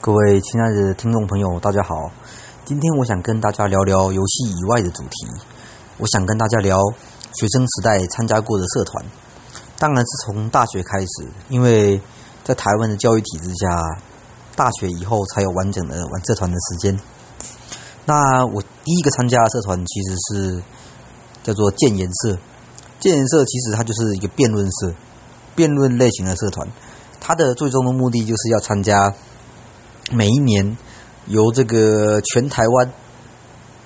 各位亲爱的听众朋友，大家好。今天我想跟大家聊聊游戏以外的主题。我想跟大家聊学生时代参加过的社团，当然是从大学开始，因为在台湾的教育体制下，大学以后才有完整的玩社团的时间。那我第一个参加的社团其实是叫做建言社。建言社其实它就是一个辩论社，辩论类型的社团。它的最终的目的就是要参加每一年由这个全台湾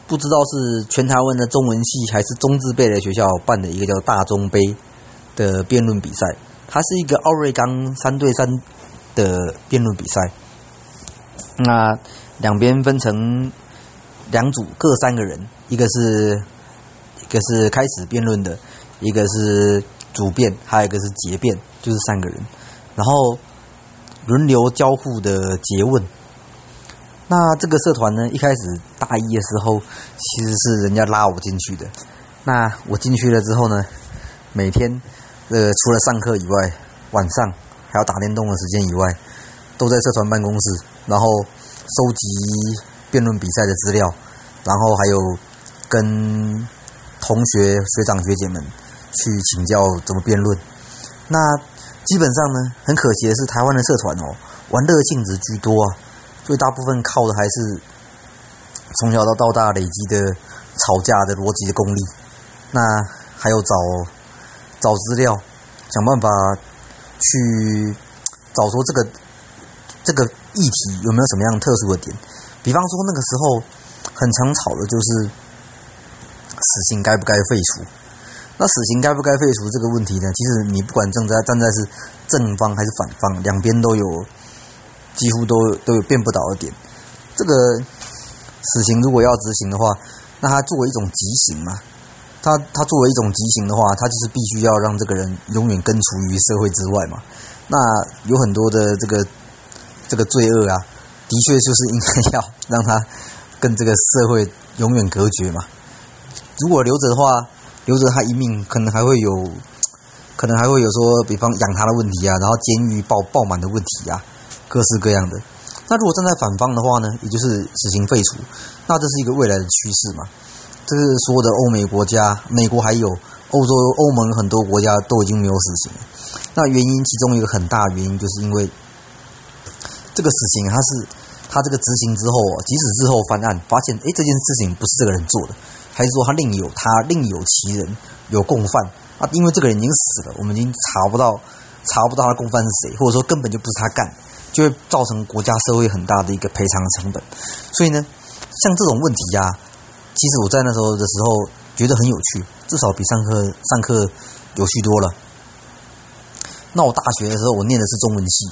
不知道是全台湾的中文系还是中字辈的学校办的一个叫大中杯的辩论比赛。它是一个奥瑞冈三对三的辩论比赛。那两边分成两组，各三个人，一个是一个是开始辩论的。一个是主辩，还有一个是结辩，就是三个人，然后轮流交互的诘问。那这个社团呢，一开始大一的时候，其实是人家拉我进去的。那我进去了之后呢，每天呃除了上课以外，晚上还要打电动的时间以外，都在社团办公室，然后收集辩论比赛的资料，然后还有跟同学学长学姐们。去请教怎么辩论，那基本上呢，很可惜的是，台湾的社团哦，玩乐性质居多啊，所以大部分靠的还是从小到到大累积的吵架的逻辑的功力，那还有找找资料，想办法去找出这个这个议题有没有什么样特殊的点，比方说那个时候很常吵的就是死刑该不该废除。那死刑该不该废除这个问题呢？其实你不管站在站在是正方还是反方，两边都有几乎都都有变不倒的点。这个死刑如果要执行的话，那它作为一种极刑嘛，它它作为一种极刑的话，它就是必须要让这个人永远根除于社会之外嘛。那有很多的这个这个罪恶啊，的确就是应该要让他跟这个社会永远隔绝嘛。如果留着的话。留着他一命，可能还会有，可能还会有说，比方养他的问题啊，然后监狱爆爆满的问题啊，各式各样的。那如果站在反方的话呢，也就是死刑废除，那这是一个未来的趋势嘛？这是所有的欧美国家，美国还有欧洲、欧盟很多国家都已经没有死刑了。那原因其中一个很大原因，就是因为这个死刑，它是它这个执行之后，即使日后翻案发现，哎，这件事情不是这个人做的。还是说他另有他另有其人有共犯啊？因为这个人已经死了，我们已经查不到查不到他共犯是谁，或者说根本就不是他干，就会造成国家社会很大的一个赔偿成本。所以呢，像这种问题呀，其实我在那时候的时候觉得很有趣，至少比上课上课有趣多了。那我大学的时候我念的是中文系，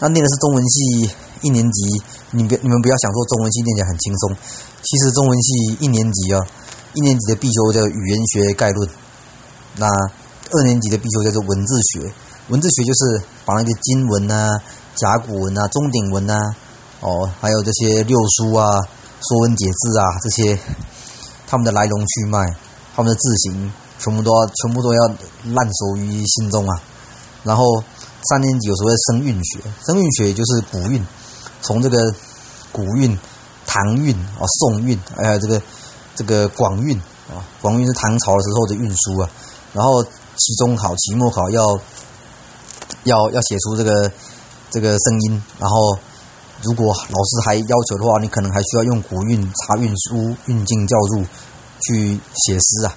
那念的是中文系一年级，你别你们不要想说中文系念起来很轻松，其实中文系一年级啊。一年级的必修叫语言学概论，那二年级的必修叫做文字学。文字学就是把那些经文啊、甲骨文啊、钟鼎文啊，哦，还有这些六书啊、说文解字啊这些，他们的来龙去脉、他们的字形，全部都要全部都要烂熟于心中啊。然后三年级有所谓声韵学，声韵学就是古韵，从这个古韵、唐韵啊、宋韵，还有这个。这个广韵啊，广韵是唐朝的时候的运输啊，然后期中考、期末考要要要写出这个这个声音，然后如果老师还要求的话，你可能还需要用古韵查韵书、韵境校注去写诗啊。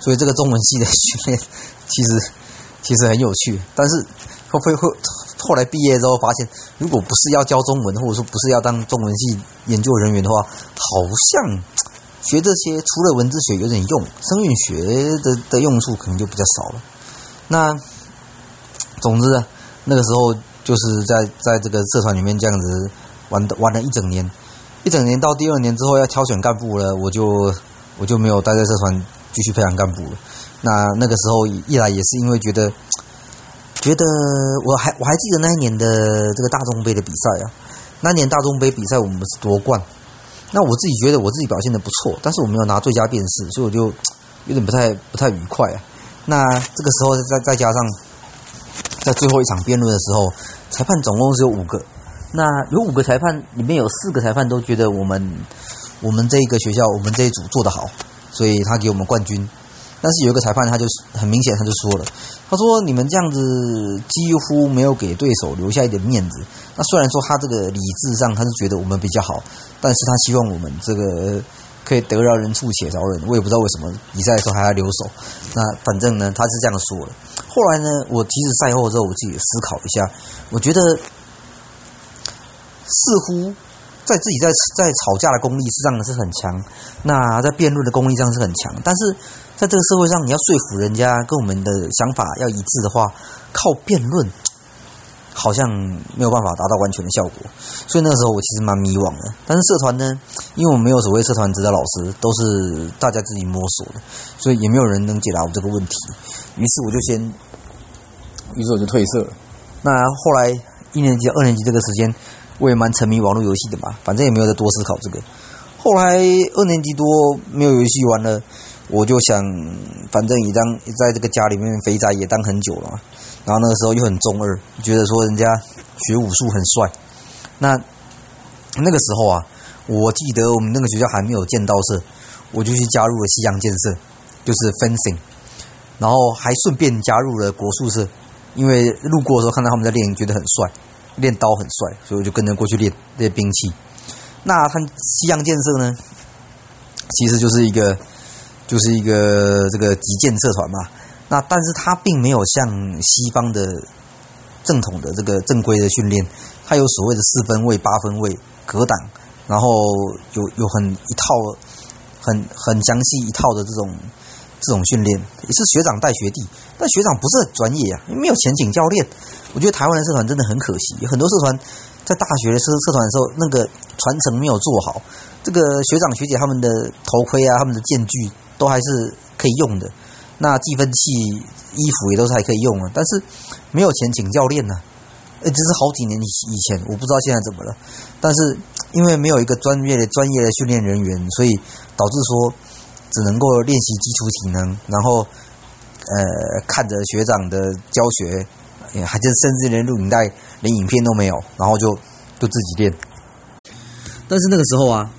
所以这个中文系的训练其实 其实很有趣，但是会不会会后来毕业之后发现，如果不是要教中文，或者说不是要当中文系研究人员的话，好像。学这些除了文字学有点用，声韵学的的用处可能就比较少了。那总之，那个时候就是在在这个社团里面这样子玩的玩了一整年，一整年到第二年之后要挑选干部了，我就我就没有待在社团继续培养干部了。那那个时候一来也是因为觉得觉得我还我还记得那一年的这个大众杯的比赛啊，那年大众杯比赛我们是夺冠。那我自己觉得我自己表现的不错，但是我没有拿最佳辩士，所以我就有点不太不太愉快啊。那这个时候再再加上在最后一场辩论的时候，裁判总共只有五个，那有五个裁判，里面有四个裁判都觉得我们我们这一个学校我们这一组做得好，所以他给我们冠军。但是有一个裁判，他就很明显他就说了，他说你们这样子几乎没有给对手留下一点面子。那虽然说他这个理智上他是觉得我们比较好，但是他希望我们这个可以得饶人处且饶人。我也不知道为什么比赛的时候还要留守。那反正呢，他是这样说的。后来呢，我其实赛后之后我自己思考一下，我觉得似乎。在自己在在吵架的功力上是很强，那在辩论的功力上是很强，但是在这个社会上，你要说服人家跟我们的想法要一致的话，靠辩论好像没有办法达到完全的效果。所以那个时候我其实蛮迷惘的。但是社团呢，因为我没有所谓社团指导老师，都是大家自己摸索的，所以也没有人能解答我这个问题。于是我就先，于是我就退社。那后来一年级、二年级这个时间。我也蛮沉迷网络游戏的嘛，反正也没有再多思考这个。后来二年级多没有游戏玩了，我就想，反正也当在这个家里面肥宅也当很久了嘛。然后那个时候又很中二，觉得说人家学武术很帅。那那个时候啊，我记得我们那个学校还没有剑道社，我就去加入了西洋剑社，就是 fencing。然后还顺便加入了国术社，因为路过的时候看到他们在练，觉得很帅。练刀很帅，所以我就跟着过去练练兵器。那他西洋剑社呢，其实就是一个就是一个这个击剑社团嘛。那但是他并没有像西方的正统的这个正规的训练，他有所谓的四分位、八分位、格挡，然后有有很一套很很详细一套的这种这种训练，也是学长带学弟，但学长不是很专业啊，没有前景教练。我觉得台湾的社团真的很可惜，有很多社团在大学的社社团的时候，那个传承没有做好。这个学长学姐他们的头盔啊，他们的剑具都还是可以用的，那计分器、衣服也都是还可以用的，但是没有钱请教练呢。呃，这是好几年以以前，我不知道现在怎么了。但是因为没有一个专业的专业的训练人员，所以导致说只能够练习基础体能，然后呃看着学长的教学。还就甚至连录影带、连影片都没有，然后就就自己练。但是那个时候啊，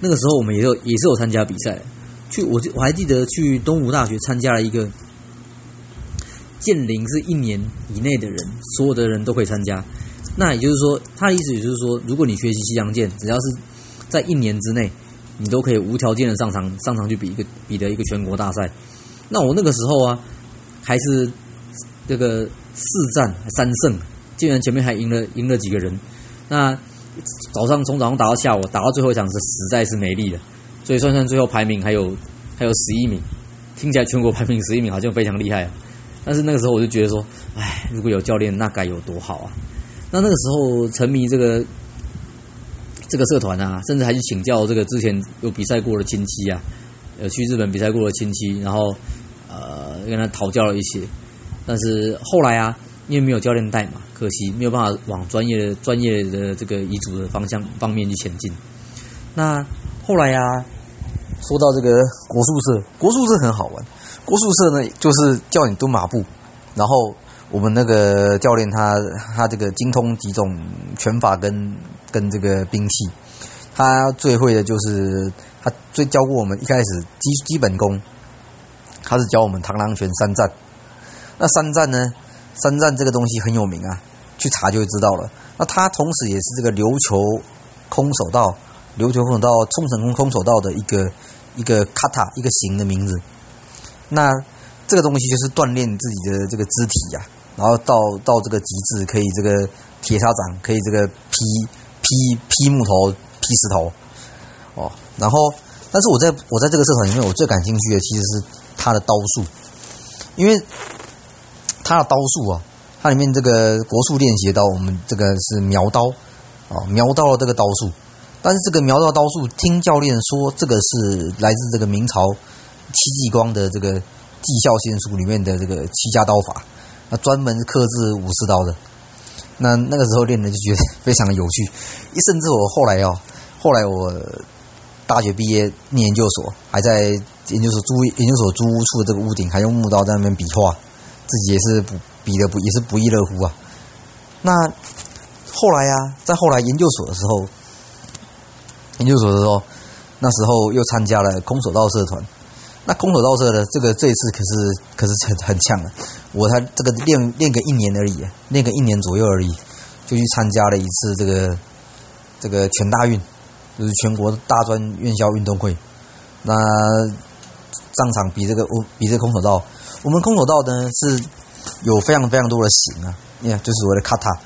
那个时候我们也有也是有参加比赛。去我我还记得去东吴大学参加了一个剑龄是一年以内的人，所有的人都可以参加。那也就是说，他的意思也就是说，如果你学习西洋剑，只要是在一年之内，你都可以无条件的上场上场去比一个比的一个全国大赛。那我那个时候啊，还是这个。四战三胜，竟然前面还赢了赢了几个人。那早上从早上打到下午，打到最后一场是实在是没力了。所以算算最后排名还有还有十一名，听起来全国排名十一名好像非常厉害啊。但是那个时候我就觉得说，哎，如果有教练那该有多好啊！那那个时候沉迷这个这个社团啊，甚至还去请教这个之前有比赛过的亲戚啊，有去日本比赛过的亲戚，然后呃跟他讨教了一些。但是后来啊，因为没有教练带嘛，可惜没有办法往专业的、专业的这个遗嘱的方向方面去前进。那后来呀，说到这个国术社，国术社很好玩。国术社呢，就是叫你蹲马步，然后我们那个教练他他这个精通几种拳法跟跟这个兵器，他最会的就是他最教过我们一开始基基本功，他是教我们螳螂拳三战。那三战呢？三战这个东西很有名啊，去查就会知道了。那它同时也是这个琉球空手道、琉球空手道、冲绳空空手道的一个一个卡塔一个型的名字。那这个东西就是锻炼自己的这个肢体呀，然后到到这个极致，可以这个铁砂掌，可以这个劈劈劈木头、劈石头哦。然后，但是我在我在这个社团里面，我最感兴趣的其实是他的刀术，因为。他的刀术啊，它里面这个国术练习刀，我们这个是苗刀哦，苗刀的这个刀术。但是这个苗刀刀术，听教练说，这个是来自这个明朝戚继光的这个《技校仙书》里面的这个戚家刀法，那专门克制武士刀的。那那个时候练的就觉得非常的有趣，一甚至我后来哦，后来我大学毕业念研究所，还在研究所租研究所租屋处的这个屋顶，还用木刀在那边比划。自己也是不比的不也是不亦乐乎啊。那后来啊，在后来研究所的时候，研究所的时候，那时候又参加了空手道社团。那空手道社呢这个这一次可是可是很很呛的，我才这个练练个一年而已，练个一年左右而已，就去参加了一次这个这个全大运，就是全国大专院校运动会。那上场比这个我比这个空手道，我们空手道呢是有非常非常多的型啊，你看就是所谓的 kata，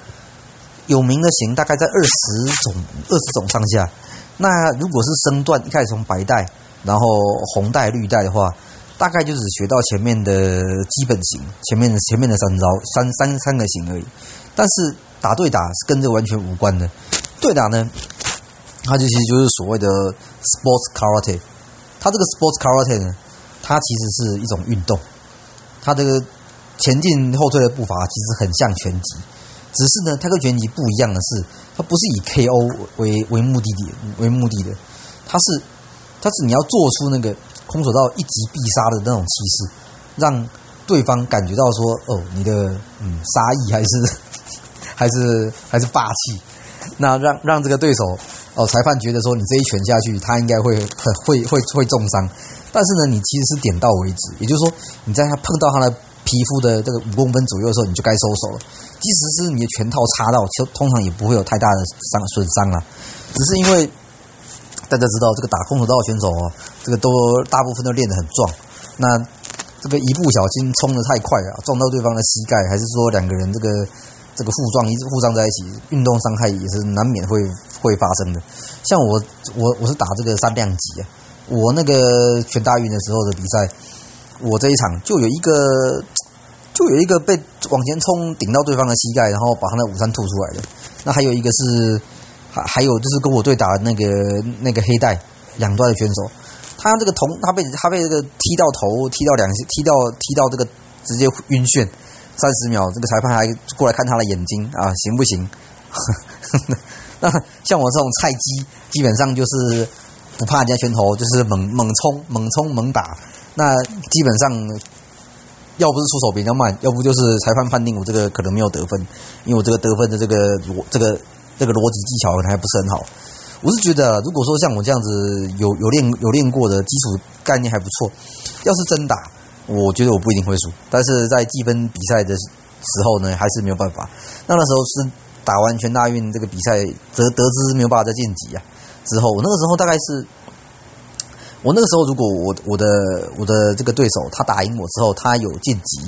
有名的型大概在二十种二十种上下。那如果是身段，一开始从白带。然后红带绿带的话，大概就只学到前面的基本型，前面的前面的三招三三三个型而已。但是打对打是跟这完全无关的。对打呢，它就其实就是所谓的 sports karate。它这个 sports karate 呢，它其实是一种运动。它这个前进后退的步伐其实很像拳击，只是呢，它跟拳击不一样的是，它不是以 KO 为为目的地为目的的，它是。但是你要做出那个空手道一击必杀的那种气势，让对方感觉到说：“哦，你的嗯杀意还是 还是还是霸气。”那让让这个对手哦裁判觉得说你这一拳下去，他应该会很会会会重伤。但是呢，你其实是点到为止，也就是说你在他碰到他的皮肤的这个五公分左右的时候，你就该收手了。即使是你的拳套插到，其实通常也不会有太大的伤损伤了，只是因为。大家知道这个打空手道选手哦，这个都大部分都练得很壮。那这个一不小心冲得太快啊，撞到对方的膝盖，还是说两个人这个这个互撞一直互撞在一起，运动伤害也是难免会会发生的。像我我我是打这个三量级啊，我那个全大运的时候的比赛，我这一场就有一个就有一个被往前冲顶到对方的膝盖，然后把他的午餐吐出来的。那还有一个是。还还有就是跟我对打那个那个黑带两段的选手，他这个头他被他被这个踢到头踢到两踢到踢到这个直接晕眩三十秒，这个裁判还过来看他的眼睛啊行不行？那像我这种菜鸡，基本上就是不怕人家拳头，就是猛猛冲猛冲猛打。那基本上要不是出手比较慢，要不就是裁判判定我这个可能没有得分，因为我这个得分的这个我这个。这个逻辑技巧可能还不是很好，我是觉得，如果说像我这样子有有练有练过的基础概念还不错，要是真打，我觉得我不一定会输。但是在积分比赛的时候呢，还是没有办法。那那时候是打完全大运这个比赛，得得知没有办法再晋级啊。之后我那个时候大概是，我那个时候如果我我的我的这个对手他打赢我之后，他有晋级，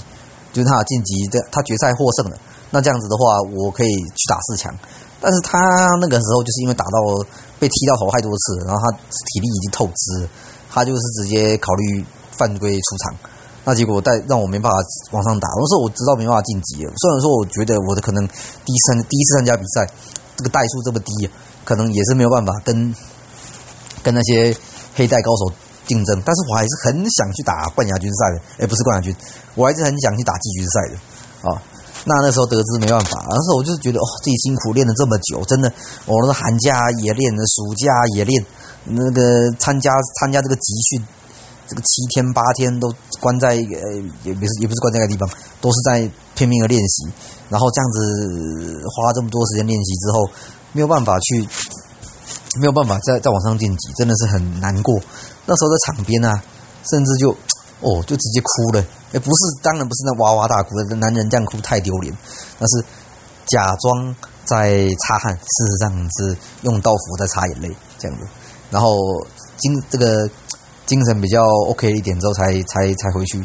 就是他晋级的他决赛获胜了，那这样子的话，我可以去打四强。但是他那个时候就是因为打到被踢到头太多次，然后他体力已经透支，他就是直接考虑犯规出场。那结果带让我没办法往上打。那时候我知道没办法晋级。虽然说我觉得我的可能第一次第一次参加比赛，这个代数这么低，可能也是没有办法跟跟那些黑带高手竞争。但是我还是很想去打冠亚军赛的，哎，不是冠亚军，我还是很想去打季军赛的啊。那那时候得知没办法，那时候我就是觉得哦，自己辛苦练了这么久，真的，我那寒假也练，暑假也练，那个参加参加这个集训，这个七天八天都关在呃，也不是也不是关在那个地方，都是在拼命的练习，然后这样子花这么多时间练习之后，没有办法去，没有办法再再往上晋级，真的是很难过。那时候在场边啊，甚至就。哦，就直接哭了。哎，不是，当然不是那哇哇大哭的男人这样哭太丢脸。那是假装在擦汗，事实上是用刀斧在擦眼泪这样子。然后精这个精神比较 OK 一点之后，才才才回去。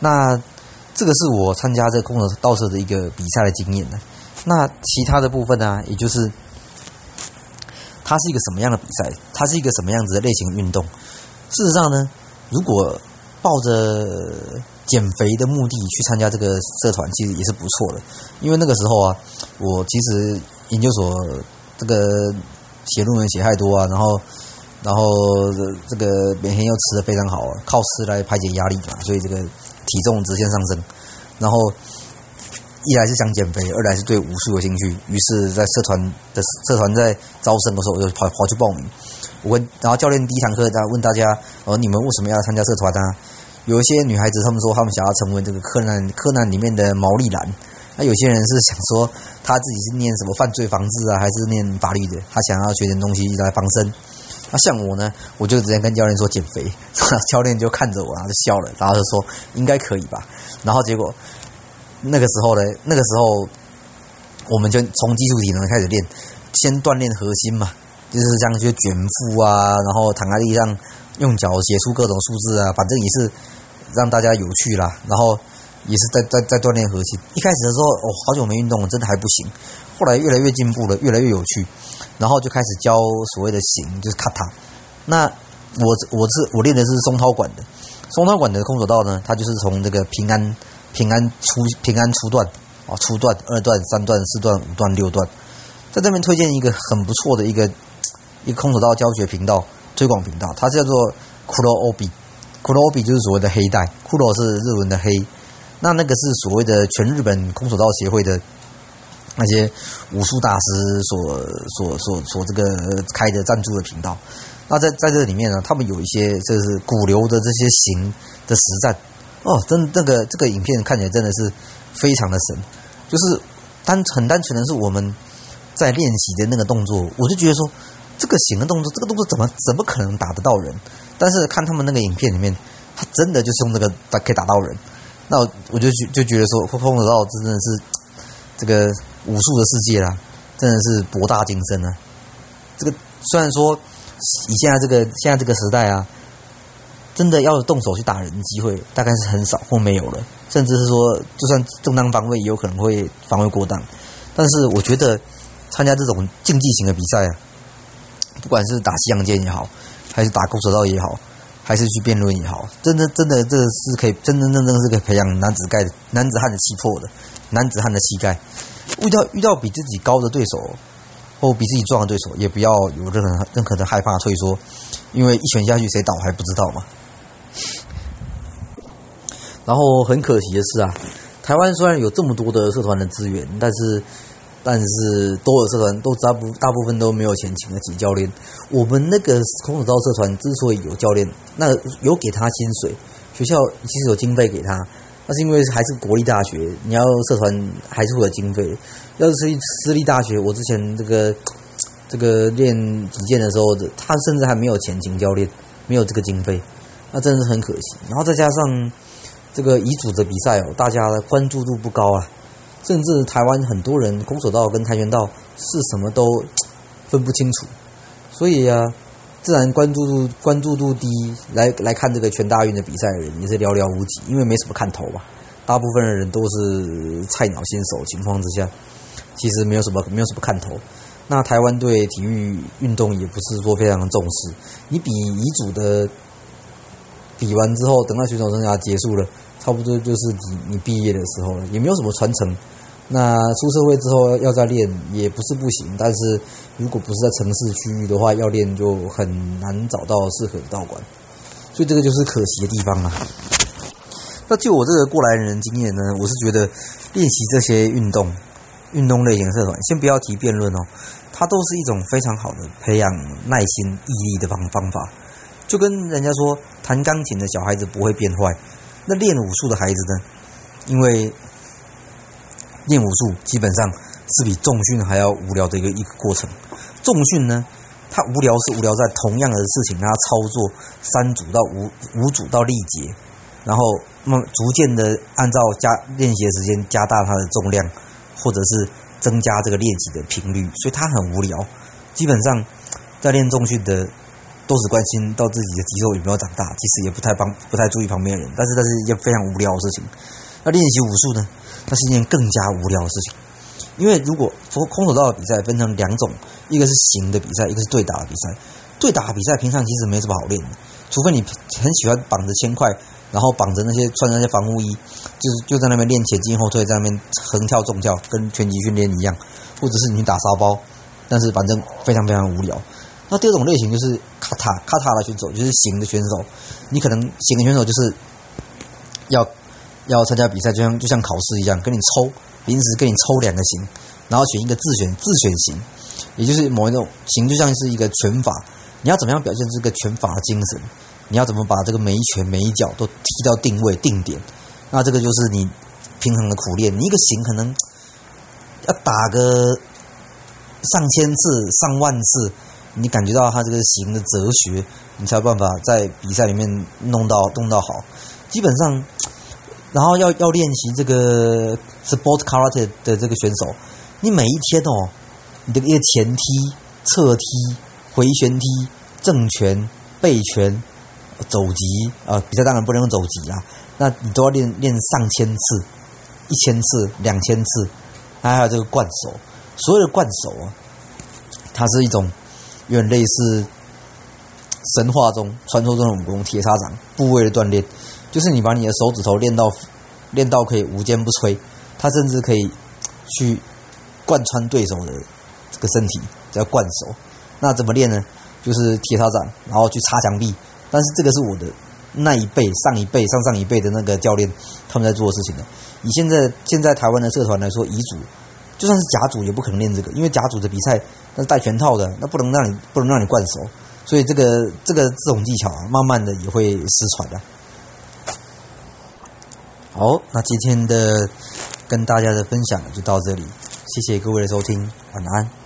那这个是我参加这个空手道社的一个比赛的经验呢。那其他的部分呢，也就是它是一个什么样的比赛？它是一个什么样子的类型运动？事实上呢，如果抱着减肥的目的去参加这个社团，其实也是不错的。因为那个时候啊，我其实研究所这个写论文写太多啊，然后然后这个每天又吃的非常好，靠吃来排解压力嘛，所以这个体重直线上升。然后一来是想减肥，二来是对武术有兴趣，于是，在社团的社团在招生的时候，我就跑跑去报名。我问，然后教练第一堂课他问大家：，呃，你们为什么要参加社团呢？有一些女孩子，她们说她们想要成为这个柯南柯南里面的毛利兰，那有些人是想说他自己是念什么犯罪防治啊，还是念法律的，他想要学点东西来防身。那像我呢，我就直接跟教练说减肥，教练就看着我，然后就笑了，然后就说应该可以吧。然后结果那个时候呢，那个时候我们就从基础体能开始练，先锻炼核心嘛，就是这样去卷腹啊，然后躺在地上用脚写出各种数字啊，反正也是让大家有趣啦。然后也是在在在锻炼核心。一开始的时候，哦，好久没运动了，真的还不行。后来越来越进步了，越来越有趣。然后就开始教所谓的型，就是卡塔。那我我是我练的是松涛馆的，松涛馆的空手道呢，它就是从这个平安平安初平安初段啊，初段、二段、三段、四段、五段、六段，在这边推荐一个很不错的一个一个空手道教学频道、推广频道，它叫做骷髅 OB。骷髅 OB 就是所谓的黑带，骷髅是日文的黑，那那个是所谓的全日本空手道协会的。那些武术大师所所所所这个开的赞助的频道，那在在这里面呢，他们有一些就是古流的这些形的实战哦，真那个这个影片看起来真的是非常的神，就是单很单纯的是我们在练习的那个动作，我就觉得说这个行的动作，这个动作怎么怎么可能打得到人？但是看他们那个影片里面，他真的就是用那个打可以打到人，那我就就觉得说，碰得到真的是这个。武术的世界啦，真的是博大精深啊！这个虽然说以现在这个现在这个时代啊，真的要动手去打人的机会大概是很少或没有了，甚至是说就算正当防卫也有可能会防卫过当。但是我觉得参加这种竞技型的比赛啊，不管是打西洋剑也好，还是打空手道也好，还是去辩论也好，真的真的这是可以真真正正是可以培养男子盖男子汉的气魄的，男子汉的气概。遇到遇到比自己高的对手，或比自己壮的对手，也不要有任何任何的害怕退缩，因为一拳下去谁倒还不知道嘛。然后很可惜的是啊，台湾虽然有这么多的社团的资源，但是但是多的社团都大部大部分都没有钱请得起教练。我们那个空手道社团之所以有教练，那有给他薪水，学校其实有经费给他。那是因为还是国立大学，你要社团还是会有经费。要是私立大学，我之前这个这个练击剑的时候，他甚至还没有钱请教练，没有这个经费，那真的是很可惜。然后再加上这个遗嘱的比赛哦，大家的关注度不高啊，甚至台湾很多人空手道跟跆拳道是什么都分不清楚，所以啊。自然关注度关注度低，来来看这个全大运的比赛的人也是寥寥无几，因为没什么看头吧。大部分的人都是菜鸟新手情况之下，其实没有什么没有什么看头。那台湾对体育运动也不是说非常的重视。你比遗嘱的比完之后，等到选手生涯结束了，差不多就是你你毕业的时候了，也没有什么传承。那出社会之后要再练也不是不行，但是如果不是在城市区域的话，要练就很难找到适合的道馆，所以这个就是可惜的地方啊。那就我这个过来人经验呢，我是觉得练习这些运动、运动类型社团，先不要提辩论哦，它都是一种非常好的培养耐心、毅力的方方法。就跟人家说，弹钢琴的小孩子不会变坏，那练武术的孩子呢，因为。练武术基本上是比重训还要无聊的一个一个过程。重训呢，它无聊是无聊在同样的事情，它操作三组到五五组到力竭，然后慢逐渐的按照加练习的时间加大它的重量，或者是增加这个练习的频率，所以它很无聊。基本上在练重训的都是关心到自己的肌肉有没有长大，其实也不太帮不太注意旁边的人，但是但是一件非常无聊的事情。那练习武术呢？那是一件更加无聊的事情，因为如果空空手道的比赛分成两种，一个是形的比赛，一个是对打的比赛。对打的比赛平常其实没什么好练的，除非你很喜欢绑着铅块，然后绑着那些穿着那些防护衣，就是就在那边练前进后退，在那边横跳纵跳，跟拳击训练一样，或者是你打沙包，但是反正非常非常无聊。那第二种类型就是卡塔卡塔的选手，就是形的选手，你可能形的选手就是要。要参加比赛，就像就像考试一样，跟你抽，临时跟你抽两个型，然后选一个自选自选型，也就是某一种型，就像是一个拳法，你要怎么样表现这个拳法的精神？你要怎么把这个每一拳每一脚都踢到定位定点？那这个就是你平衡的苦练。你一个型可能要打个上千次、上万次，你感觉到它这个型的哲学，你才有办法在比赛里面弄到弄到好。基本上，然后要要练习这个 sport karate 的这个选手，你每一天哦，你的一个前踢、侧踢、回旋踢、正拳、背拳、走击啊，比赛当然不能用走击啊，那你都要练练上千次、一千次、两千次，还有这个惯手，所有的惯手啊，它是一种有点类似神话中传说中的武功铁砂掌部位的锻炼。就是你把你的手指头练到练到可以无坚不摧，它甚至可以去贯穿对手的这个身体，叫贯手。那怎么练呢？就是铁砂掌，然后去擦墙壁。但是这个是我的那一辈、上一辈、上上一辈的那个教练他们在做的事情的。以现在现在台湾的社团来说，乙组就算是甲组也不可能练这个，因为甲组的比赛那是带全套的，那不能让你不能让你惯手，所以这个这个这种技巧啊，慢慢的也会失传的。好，那今天的跟大家的分享就到这里，谢谢各位的收听，晚安。